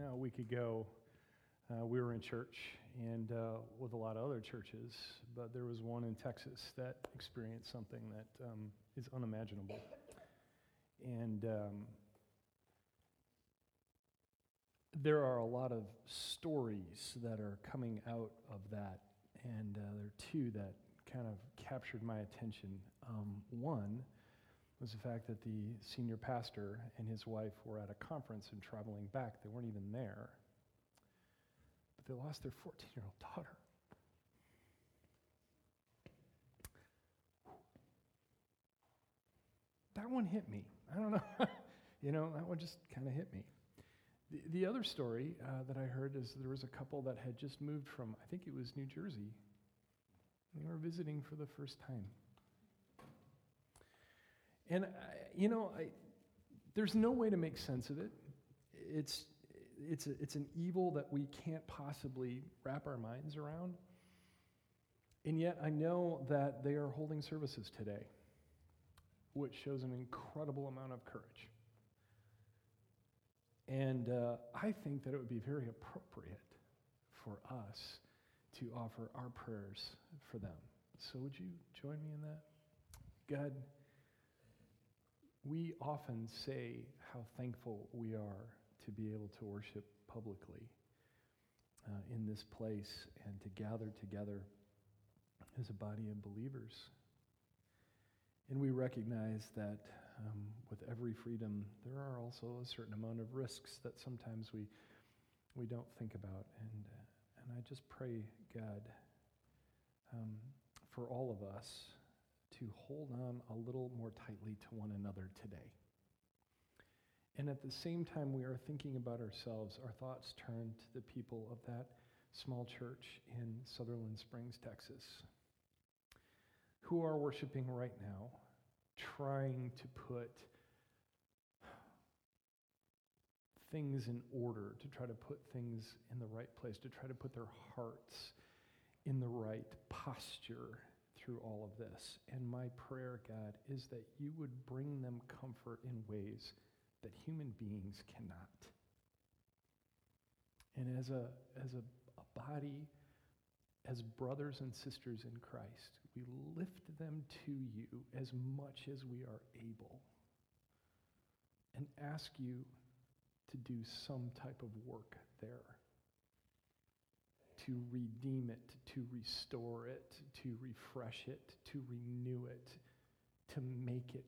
You know, a week ago, uh, we were in church and uh, with a lot of other churches, but there was one in Texas that experienced something that um, is unimaginable. And um, there are a lot of stories that are coming out of that, and uh, there are two that kind of captured my attention. Um, one was the fact that the senior pastor and his wife were at a conference and traveling back. They weren't even there, but they lost their 14 year old daughter. That one hit me. I don't know. you know, that one just kind of hit me. The, the other story uh, that I heard is there was a couple that had just moved from, I think it was New Jersey. They were visiting for the first time. And, I, you know, I, there's no way to make sense of it. It's, it's, a, it's an evil that we can't possibly wrap our minds around. And yet, I know that they are holding services today, which shows an incredible amount of courage. And uh, I think that it would be very appropriate for us to offer our prayers for them. So, would you join me in that? God, we often say how thankful we are to be able to worship publicly uh, in this place and to gather together as a body of believers. And we recognize that um, with every freedom, there are also a certain amount of risks that sometimes we, we don't think about. And, uh, and I just pray, God, um, for all of us to hold on a little more tightly to one another today. And at the same time, we are thinking about ourselves, our thoughts turn to the people of that small church in Sutherland Springs, Texas, who are worshiping right now, trying to put things in order, to try to put things in the right place, to try to put their hearts in the right posture through all of this. And my prayer, God, is that you would bring them comfort in ways that human beings cannot. And as a, as a, a body, as brothers and sisters in Christ, we lift them to you as much as we are able and ask you to do some type of work there to redeem it, to restore it, to refresh it, to renew it, to make it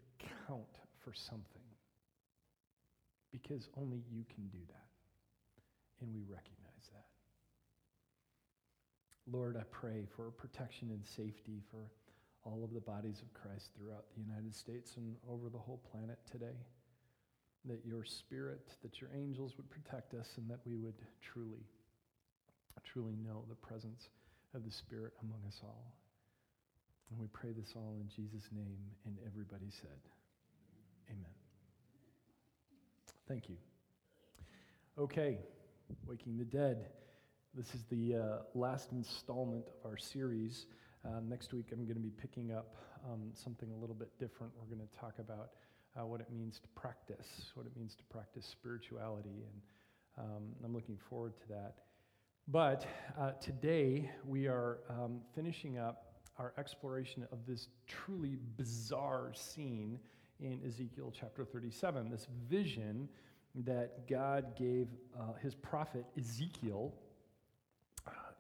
count for something. Because only you can do that. And we recognize that. Lord, I pray for protection and safety for all of the bodies of Christ throughout the United States and over the whole planet today. That your spirit, that your angels would protect us, and that we would truly truly know the presence of the Spirit among us all. And we pray this all in Jesus' name. And everybody said, Amen. Thank you. Okay, Waking the Dead. This is the uh, last installment of our series. Uh, next week, I'm going to be picking up um, something a little bit different. We're going to talk about uh, what it means to practice, what it means to practice spirituality. And um, I'm looking forward to that. But uh, today we are um, finishing up our exploration of this truly bizarre scene in Ezekiel chapter 37, this vision that God gave uh, his prophet Ezekiel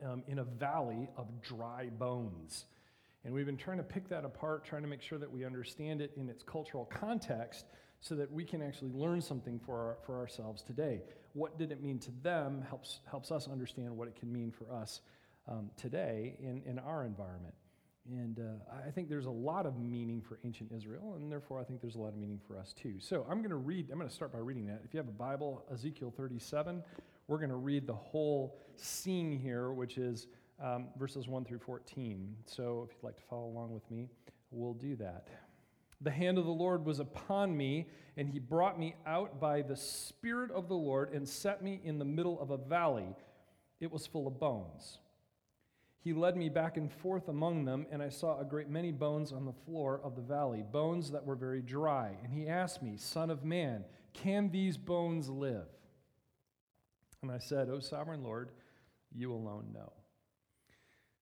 um, in a valley of dry bones. And we've been trying to pick that apart, trying to make sure that we understand it in its cultural context so that we can actually learn something for, our, for ourselves today what did it mean to them helps, helps us understand what it can mean for us um, today in, in our environment. And uh, I think there's a lot of meaning for ancient Israel, and therefore I think there's a lot of meaning for us too. So I'm going to read, I'm going to start by reading that. If you have a Bible, Ezekiel 37, we're going to read the whole scene here, which is um, verses 1 through 14. So if you'd like to follow along with me, we'll do that. The hand of the Lord was upon me, and he brought me out by the Spirit of the Lord and set me in the middle of a valley. It was full of bones. He led me back and forth among them, and I saw a great many bones on the floor of the valley, bones that were very dry. And he asked me, Son of man, can these bones live? And I said, O sovereign Lord, you alone know.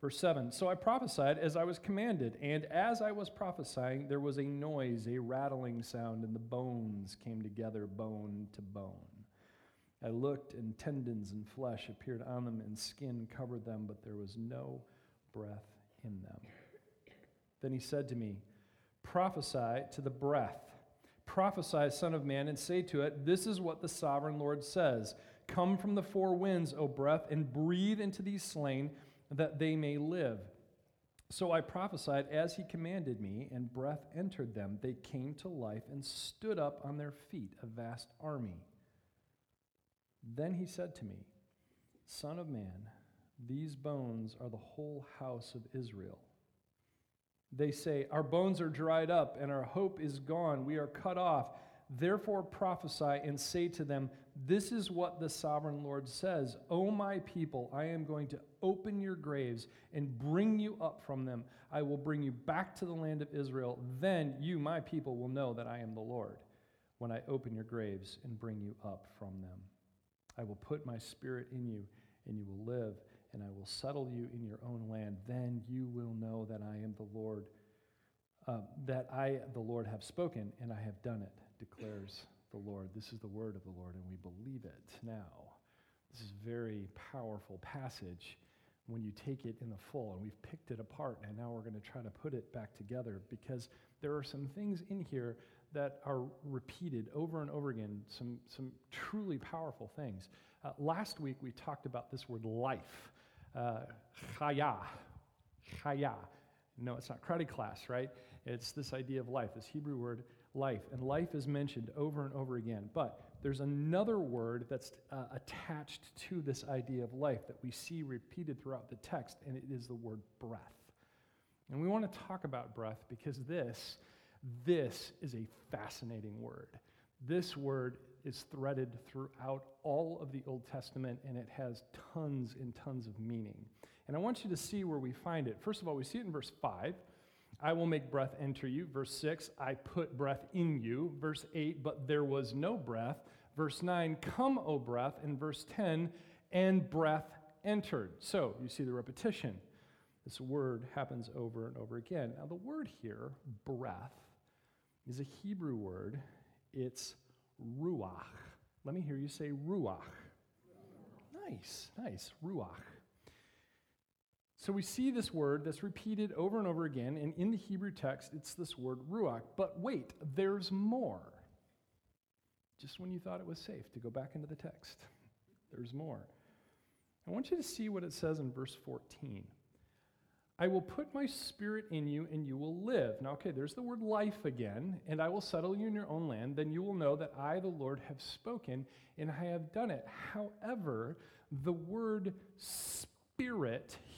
Verse 7 So I prophesied as I was commanded, and as I was prophesying, there was a noise, a rattling sound, and the bones came together, bone to bone. I looked, and tendons and flesh appeared on them, and skin covered them, but there was no breath in them. Then he said to me, Prophesy to the breath. Prophesy, Son of Man, and say to it, This is what the sovereign Lord says Come from the four winds, O breath, and breathe into these slain that they may live. So I prophesied as he commanded me, and breath entered them. They came to life and stood up on their feet, a vast army. Then he said to me, Son of man, these bones are the whole house of Israel. They say, Our bones are dried up, and our hope is gone. We are cut off. Therefore prophesy and say to them, This is what the sovereign Lord says O my people, I am going to open your graves and bring you up from them. I will bring you back to the land of Israel. Then you, my people, will know that I am the Lord when I open your graves and bring you up from them. I will put my spirit in you, and you will live, and I will settle you in your own land. Then you will know that I am the Lord, uh, that I, the Lord, have spoken, and I have done it, declares the Lord. This is the word of the Lord, and we believe it now. This is a very powerful passage when you take it in the full. And we've picked it apart, and now we're going to try to put it back together because there are some things in here that are repeated over and over again, some, some truly powerful things. Uh, last week, we talked about this word life, uh, chaya. Chaya. No, it's not karate class, right? It's this idea of life, this Hebrew word life. And life is mentioned over and over again. But there's another word that's uh, attached to this idea of life that we see repeated throughout the text, and it is the word breath. And we want to talk about breath because this, this is a fascinating word. This word is threaded throughout all of the Old Testament, and it has tons and tons of meaning. And I want you to see where we find it. First of all, we see it in verse 5. I will make breath enter you. Verse 6, I put breath in you. Verse 8, but there was no breath. Verse 9, come, O breath. And verse 10, and breath entered. So you see the repetition. This word happens over and over again. Now, the word here, breath, is a Hebrew word. It's ruach. Let me hear you say ruach. Nice, nice, ruach. So we see this word that's repeated over and over again, and in the Hebrew text, it's this word ruach. But wait, there's more. Just when you thought it was safe to go back into the text, there's more. I want you to see what it says in verse 14. I will put my spirit in you and you will live. Now, okay, there's the word life again, and I will settle you in your own land. Then you will know that I, the Lord, have spoken and I have done it. However, the word spirit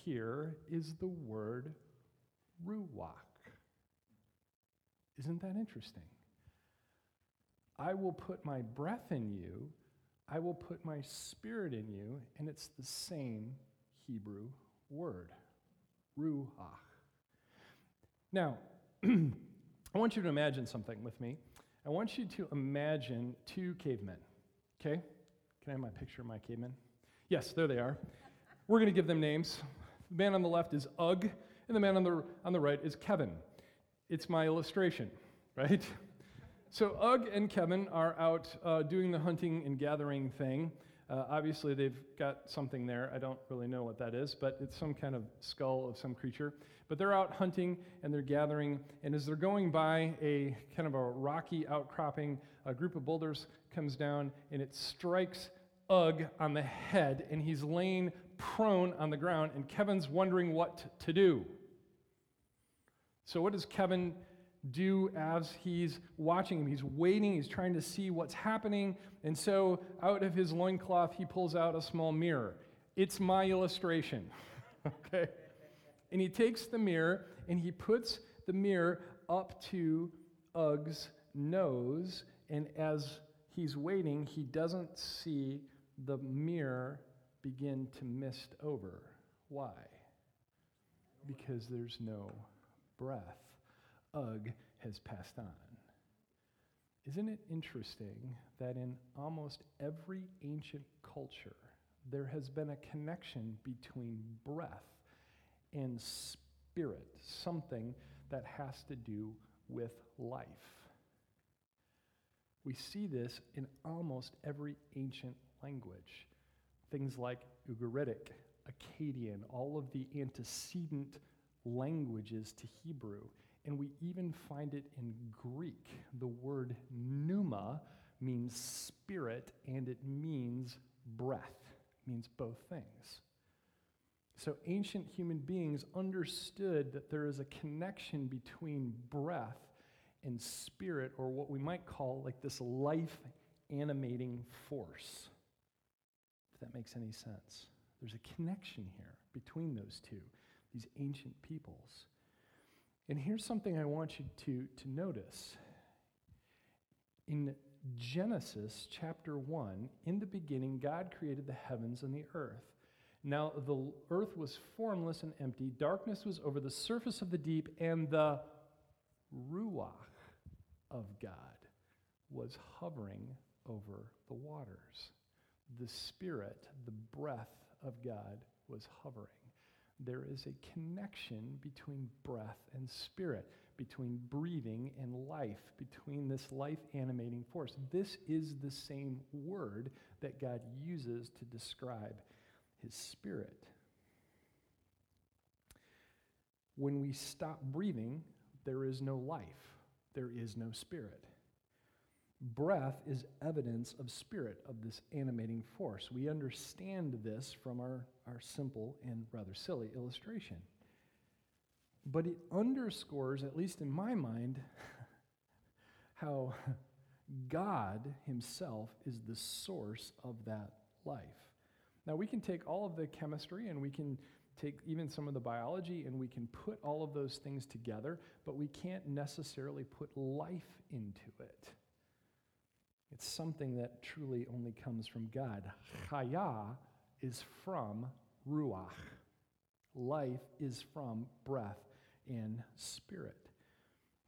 here is the word ruach. Isn't that interesting? I will put my breath in you, I will put my spirit in you, and it's the same Hebrew word, ruach. Now, I want you to imagine something with me. I want you to imagine two cavemen, okay? Can I have my picture of my cavemen? Yes, there they are. We're going to give them names. The man on the left is Ugg, and the man on the, on the right is Kevin. It's my illustration, right? So Ugg and Kevin are out uh, doing the hunting and gathering thing. Uh, obviously, they've got something there. I don't really know what that is, but it's some kind of skull of some creature. But they're out hunting and they're gathering, and as they're going by a kind of a rocky outcropping, a group of boulders comes down and it strikes Ugg on the head, and he's laying prone on the ground, and Kevin's wondering what to do. So, what does Kevin do as he's watching him? He's waiting, he's trying to see what's happening, and so out of his loincloth, he pulls out a small mirror. It's my illustration, okay? And he takes the mirror and he puts the mirror up to Ugg's nose, and as he's waiting, he doesn't see the mirror begin to mist over. Why? Because there's no breath. Ugg has passed on. Isn't it interesting that in almost every ancient culture, there has been a connection between breath and spirit, something that has to do with life? We see this in almost every ancient language. Things like Ugaritic, Akkadian, all of the antecedent languages to Hebrew. And we even find it in Greek. The word pneuma means spirit and it means breath, it means both things. So ancient human beings understood that there is a connection between breath and spirit, or what we might call like this life animating force. That makes any sense. There's a connection here between those two, these ancient peoples. And here's something I want you to, to notice. In Genesis chapter 1, in the beginning, God created the heavens and the earth. Now the earth was formless and empty, darkness was over the surface of the deep, and the Ruach of God was hovering over the waters. The Spirit, the breath of God was hovering. There is a connection between breath and spirit, between breathing and life, between this life animating force. This is the same word that God uses to describe his spirit. When we stop breathing, there is no life, there is no spirit. Breath is evidence of spirit, of this animating force. We understand this from our, our simple and rather silly illustration. But it underscores, at least in my mind, how God Himself is the source of that life. Now, we can take all of the chemistry and we can take even some of the biology and we can put all of those things together, but we can't necessarily put life into it. It's something that truly only comes from God. Chaya is from Ruach. Life is from breath and spirit.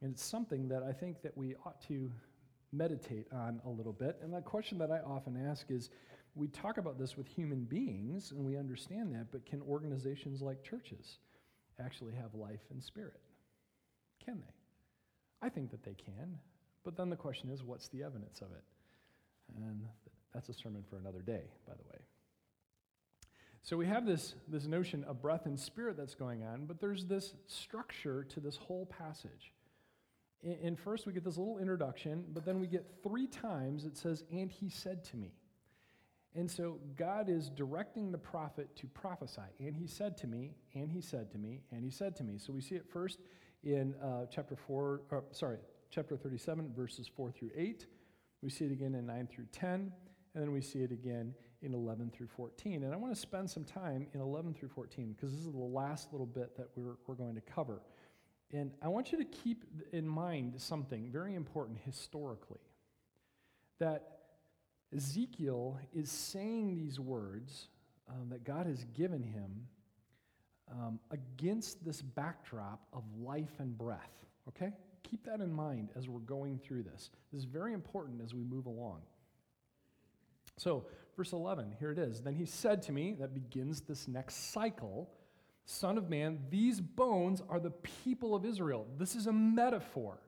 And it's something that I think that we ought to meditate on a little bit. And the question that I often ask is we talk about this with human beings and we understand that, but can organizations like churches actually have life and spirit? Can they? I think that they can. But then the question is what's the evidence of it? And that's a sermon for another day, by the way. So we have this, this notion of breath and spirit that's going on, but there's this structure to this whole passage. In first, we get this little introduction, but then we get three times it says, And he said to me. And so God is directing the prophet to prophesy. And he said to me, and he said to me, and he said to me. So we see it first in uh, chapter 4, or, sorry, chapter 37, verses 4 through 8. We see it again in 9 through 10, and then we see it again in 11 through 14. And I want to spend some time in 11 through 14 because this is the last little bit that we're, we're going to cover. And I want you to keep in mind something very important historically that Ezekiel is saying these words um, that God has given him um, against this backdrop of life and breath, okay? Keep that in mind as we're going through this. This is very important as we move along. So, verse 11, here it is. Then he said to me, that begins this next cycle Son of man, these bones are the people of Israel. This is a metaphor.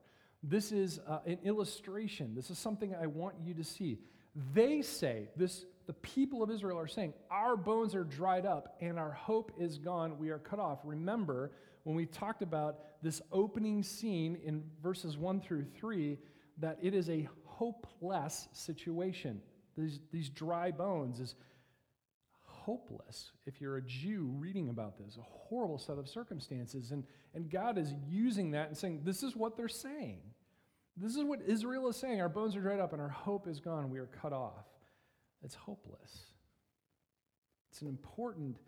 This is uh, an illustration. This is something I want you to see. They say, this, the people of Israel are saying, Our bones are dried up and our hope is gone. We are cut off. Remember, when we talked about this opening scene in verses 1 through 3 that it is a hopeless situation. These, these dry bones is hopeless if you're a Jew reading about this, a horrible set of circumstances. And, and God is using that and saying, This is what they're saying. This is what Israel is saying. Our bones are dried up and our hope is gone. We are cut off. It's hopeless. It's an important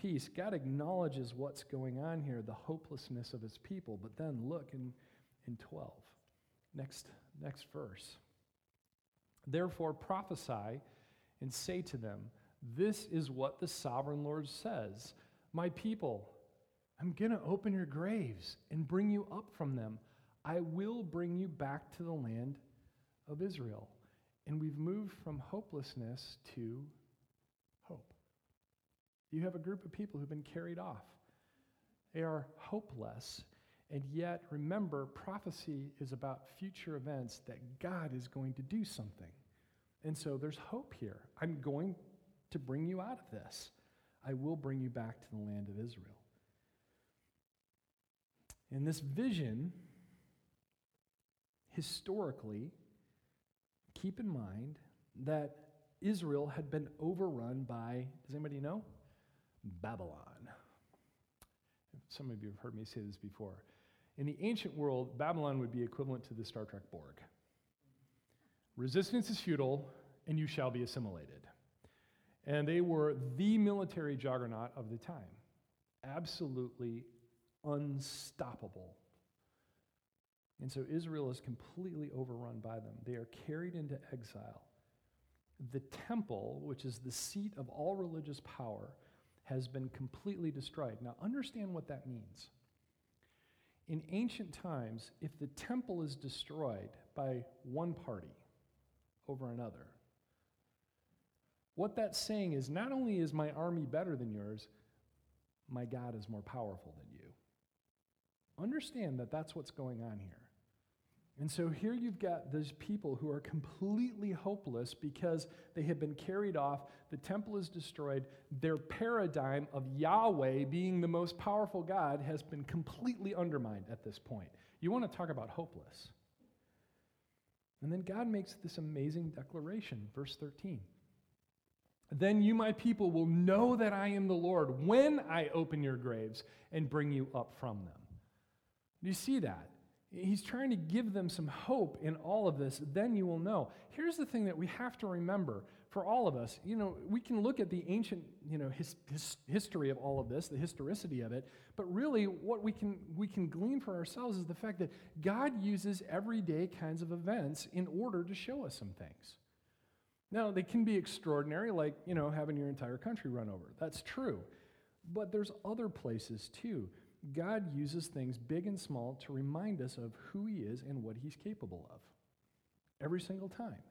piece. God acknowledges what's going on here, the hopelessness of his people. But then look in, in 12. Next, next verse. Therefore prophesy and say to them, This is what the sovereign Lord says My people, I'm going to open your graves and bring you up from them. I will bring you back to the land of Israel. And we've moved from hopelessness to. You have a group of people who've been carried off. They are hopeless. And yet, remember, prophecy is about future events that God is going to do something. And so there's hope here. I'm going to bring you out of this. I will bring you back to the land of Israel. In this vision, historically, keep in mind that Israel had been overrun by, does anybody know? Babylon. Some of you have heard me say this before. In the ancient world, Babylon would be equivalent to the Star Trek Borg. Resistance is futile, and you shall be assimilated. And they were the military juggernaut of the time. Absolutely unstoppable. And so Israel is completely overrun by them. They are carried into exile. The temple, which is the seat of all religious power, has been completely destroyed. Now, understand what that means. In ancient times, if the temple is destroyed by one party over another, what that's saying is not only is my army better than yours, my God is more powerful than you. Understand that that's what's going on here. And so here you've got those people who are completely hopeless because they have been carried off. The temple is destroyed. Their paradigm of Yahweh being the most powerful God has been completely undermined at this point. You want to talk about hopeless. And then God makes this amazing declaration, verse 13. Then you, my people, will know that I am the Lord when I open your graves and bring you up from them. Do you see that? He's trying to give them some hope in all of this. Then you will know. Here's the thing that we have to remember for all of us. You know, we can look at the ancient, you know, his, his history of all of this, the historicity of it, but really what we can, we can glean for ourselves is the fact that God uses everyday kinds of events in order to show us some things. Now, they can be extraordinary, like, you know, having your entire country run over. That's true. But there's other places too. God uses things big and small to remind us of who He is and what He's capable of. Every single time.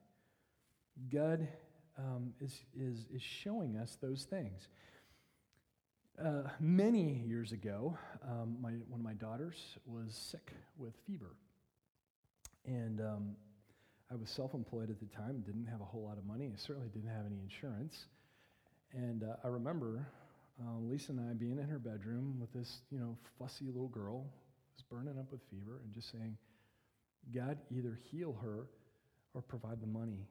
God um, is, is, is showing us those things. Uh, many years ago, um, my, one of my daughters was sick with fever. And um, I was self employed at the time, didn't have a whole lot of money. I certainly didn't have any insurance. And uh, I remember um, Lisa and I being in her bedroom with this, you know, fussy little girl who's burning up with fever and just saying, God, either heal her or provide the money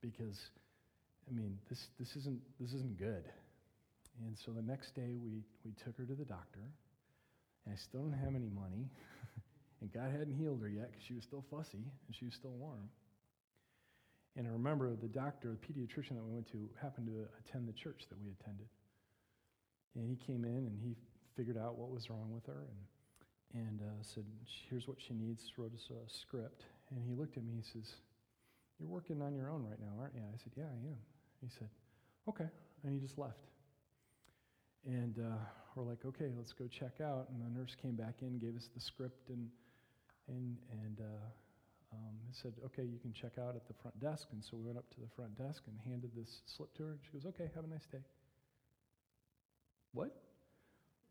because, I mean, this, this, isn't, this isn't good. And so the next day we, we took her to the doctor, and I still didn't have any money. and God hadn't healed her yet because she was still fussy and she was still warm. And I remember the doctor, the pediatrician that we went to, happened to attend the church that we attended. And he came in and he figured out what was wrong with her and, and uh, said, Here's what she needs, wrote us a script. And he looked at me, he says, You're working on your own right now, aren't you? I said, Yeah, I am. He said, Okay. And he just left. And uh, we're like, Okay, let's go check out. And the nurse came back in, gave us the script, and, and, and uh, um, said, okay, you can check out at the front desk. And so we went up to the front desk and handed this slip to her. And she goes, okay, have a nice day. What?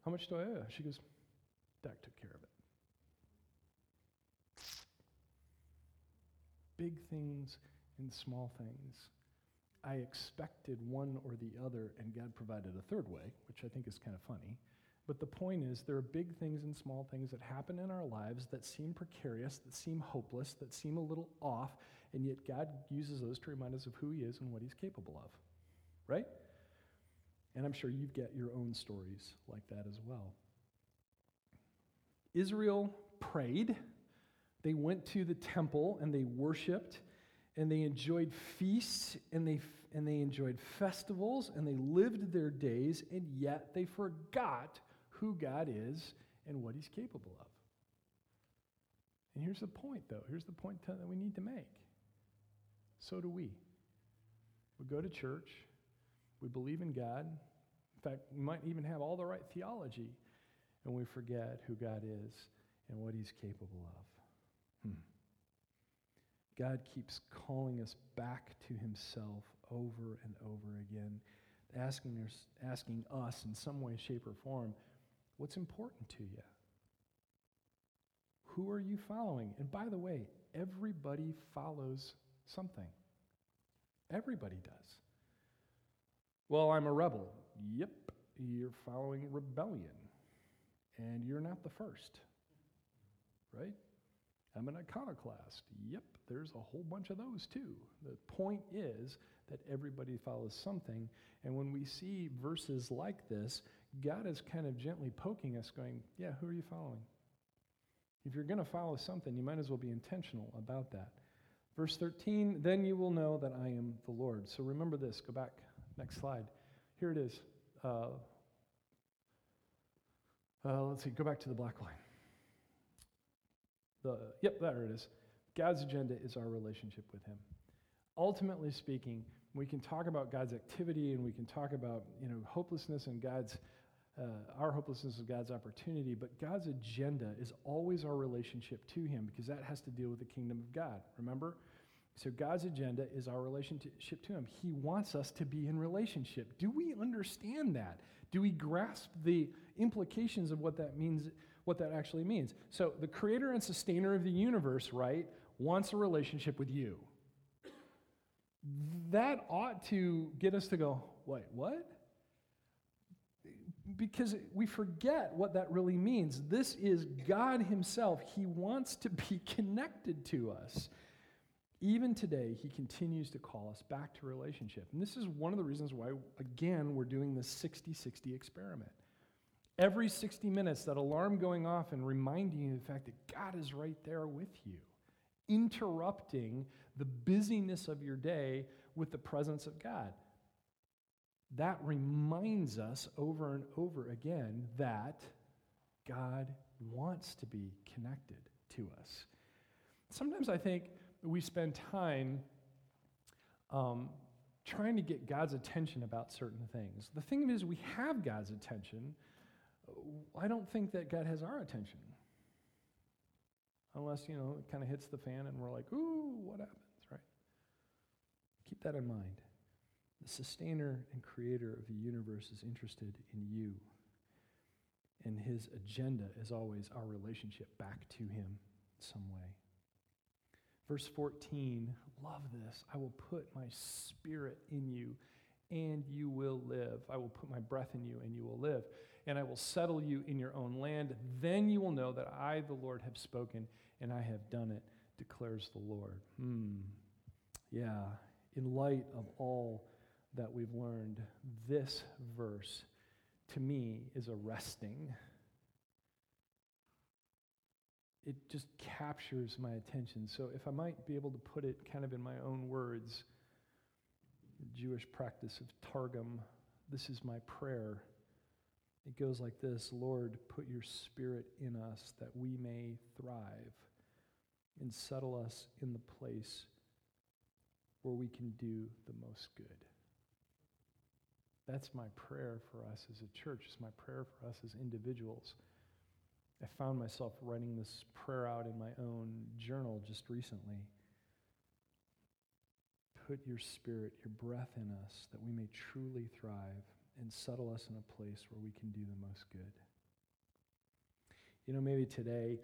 How much do I owe? She goes, Dak took care of it. Big things and small things. I expected one or the other, and God provided a third way, which I think is kind of funny. But the point is, there are big things and small things that happen in our lives that seem precarious, that seem hopeless, that seem a little off, and yet God uses those to remind us of who He is and what He's capable of. Right? And I'm sure you've got your own stories like that as well. Israel prayed. They went to the temple and they worshiped. and they enjoyed feasts and they, and they enjoyed festivals and they lived their days, and yet they forgot who God is and what He's capable of. And here's the point, though. Here's the point that we need to make. So do we. We go to church, we believe in God. In fact, we might even have all the right theology, and we forget who God is and what He's capable of. Hmm. God keeps calling us back to Himself over and over again, asking us, asking us in some way, shape, or form, what's important to you? Who are you following? And by the way, everybody follows something. Everybody does. Well, I'm a rebel. Yep, you're following rebellion. And you're not the first, right? I'm an iconoclast. Yep, there's a whole bunch of those too. The point is that everybody follows something. And when we see verses like this, God is kind of gently poking us, going, Yeah, who are you following? If you're going to follow something, you might as well be intentional about that. Verse 13, then you will know that I am the Lord. So remember this. Go back. Next slide. Here it is. Uh, uh, let's see. Go back to the black line. The, yep, there it is. God's agenda is our relationship with Him. Ultimately speaking, we can talk about God's activity and we can talk about you know hopelessness and God's uh, our hopelessness is God's opportunity, but God's agenda is always our relationship to Him because that has to deal with the kingdom of God. Remember? So God's agenda is our relationship to Him. He wants us to be in relationship. Do we understand that? Do we grasp the implications of what that means, what that actually means? So the creator and sustainer of the universe, right, wants a relationship with you. That ought to get us to go, wait, what? because we forget what that really means. This is God Himself. He wants to be connected to us. Even today, He continues to call us back to relationship. And this is one of the reasons why, again, we're doing this 60 60 experiment. Every 60 minutes, that alarm going off and reminding you of the fact that God is right there with you, interrupting the busyness of your day with the presence of God that reminds us over and over again that God wants to be connected to us. Sometimes I think we spend time um, trying to get God's attention about certain things. The thing is, we have God's attention. I don't think that God has our attention. Unless, you know, it kind of hits the fan and we're like, ooh, what happens, right? Keep that in mind. The sustainer and creator of the universe is interested in you. And his agenda is always our relationship back to him some way. Verse 14, love this. I will put my spirit in you and you will live. I will put my breath in you and you will live. And I will settle you in your own land. Then you will know that I, the Lord, have spoken and I have done it, declares the Lord. Hmm. Yeah. In light of all that we've learned, this verse to me is arresting. It just captures my attention. So, if I might be able to put it kind of in my own words, the Jewish practice of Targum, this is my prayer. It goes like this Lord, put your spirit in us that we may thrive and settle us in the place where we can do the most good. That's my prayer for us as a church. It's my prayer for us as individuals. I found myself writing this prayer out in my own journal just recently. Put your spirit, your breath in us that we may truly thrive and settle us in a place where we can do the most good. You know, maybe today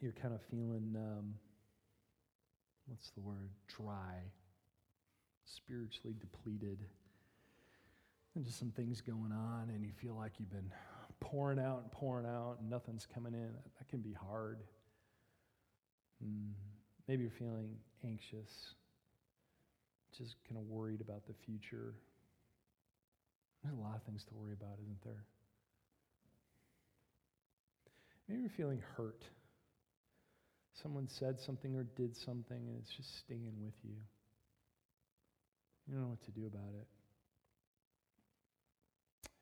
you're kind of feeling, um, what's the word, dry, spiritually depleted and just some things going on, and you feel like you've been pouring out and pouring out, and nothing's coming in. That can be hard. Mm. Maybe you're feeling anxious, just kind of worried about the future. There's a lot of things to worry about, isn't there? Maybe you're feeling hurt. Someone said something or did something and it's just staying with you. You don't know what to do about it.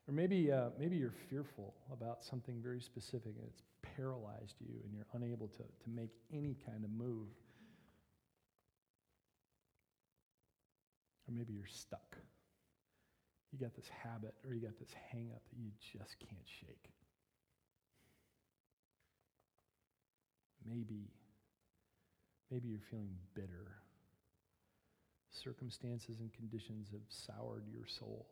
Or maybe, uh, maybe you're fearful about something very specific and it's paralyzed you and you're unable to, to make any kind of move. Or maybe you're stuck. You got this habit or you got this hang up that you just can't shake. Maybe, maybe you're feeling bitter. Circumstances and conditions have soured your soul.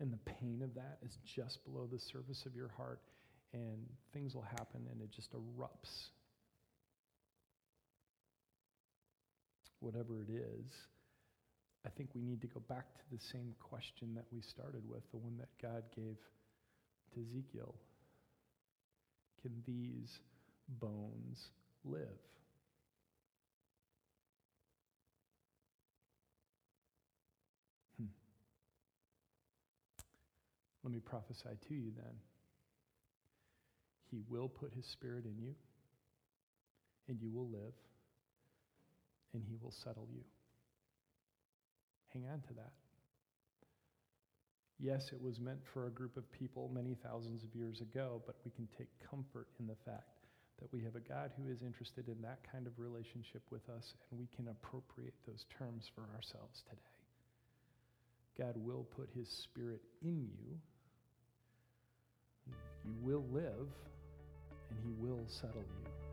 And the pain of that is just below the surface of your heart, and things will happen and it just erupts. Whatever it is, I think we need to go back to the same question that we started with, the one that God gave to Ezekiel. Can these bones live? Let me prophesy to you then. He will put his spirit in you, and you will live, and he will settle you. Hang on to that. Yes, it was meant for a group of people many thousands of years ago, but we can take comfort in the fact that we have a God who is interested in that kind of relationship with us, and we can appropriate those terms for ourselves today. God will put his spirit in you. You will live, and he will settle you.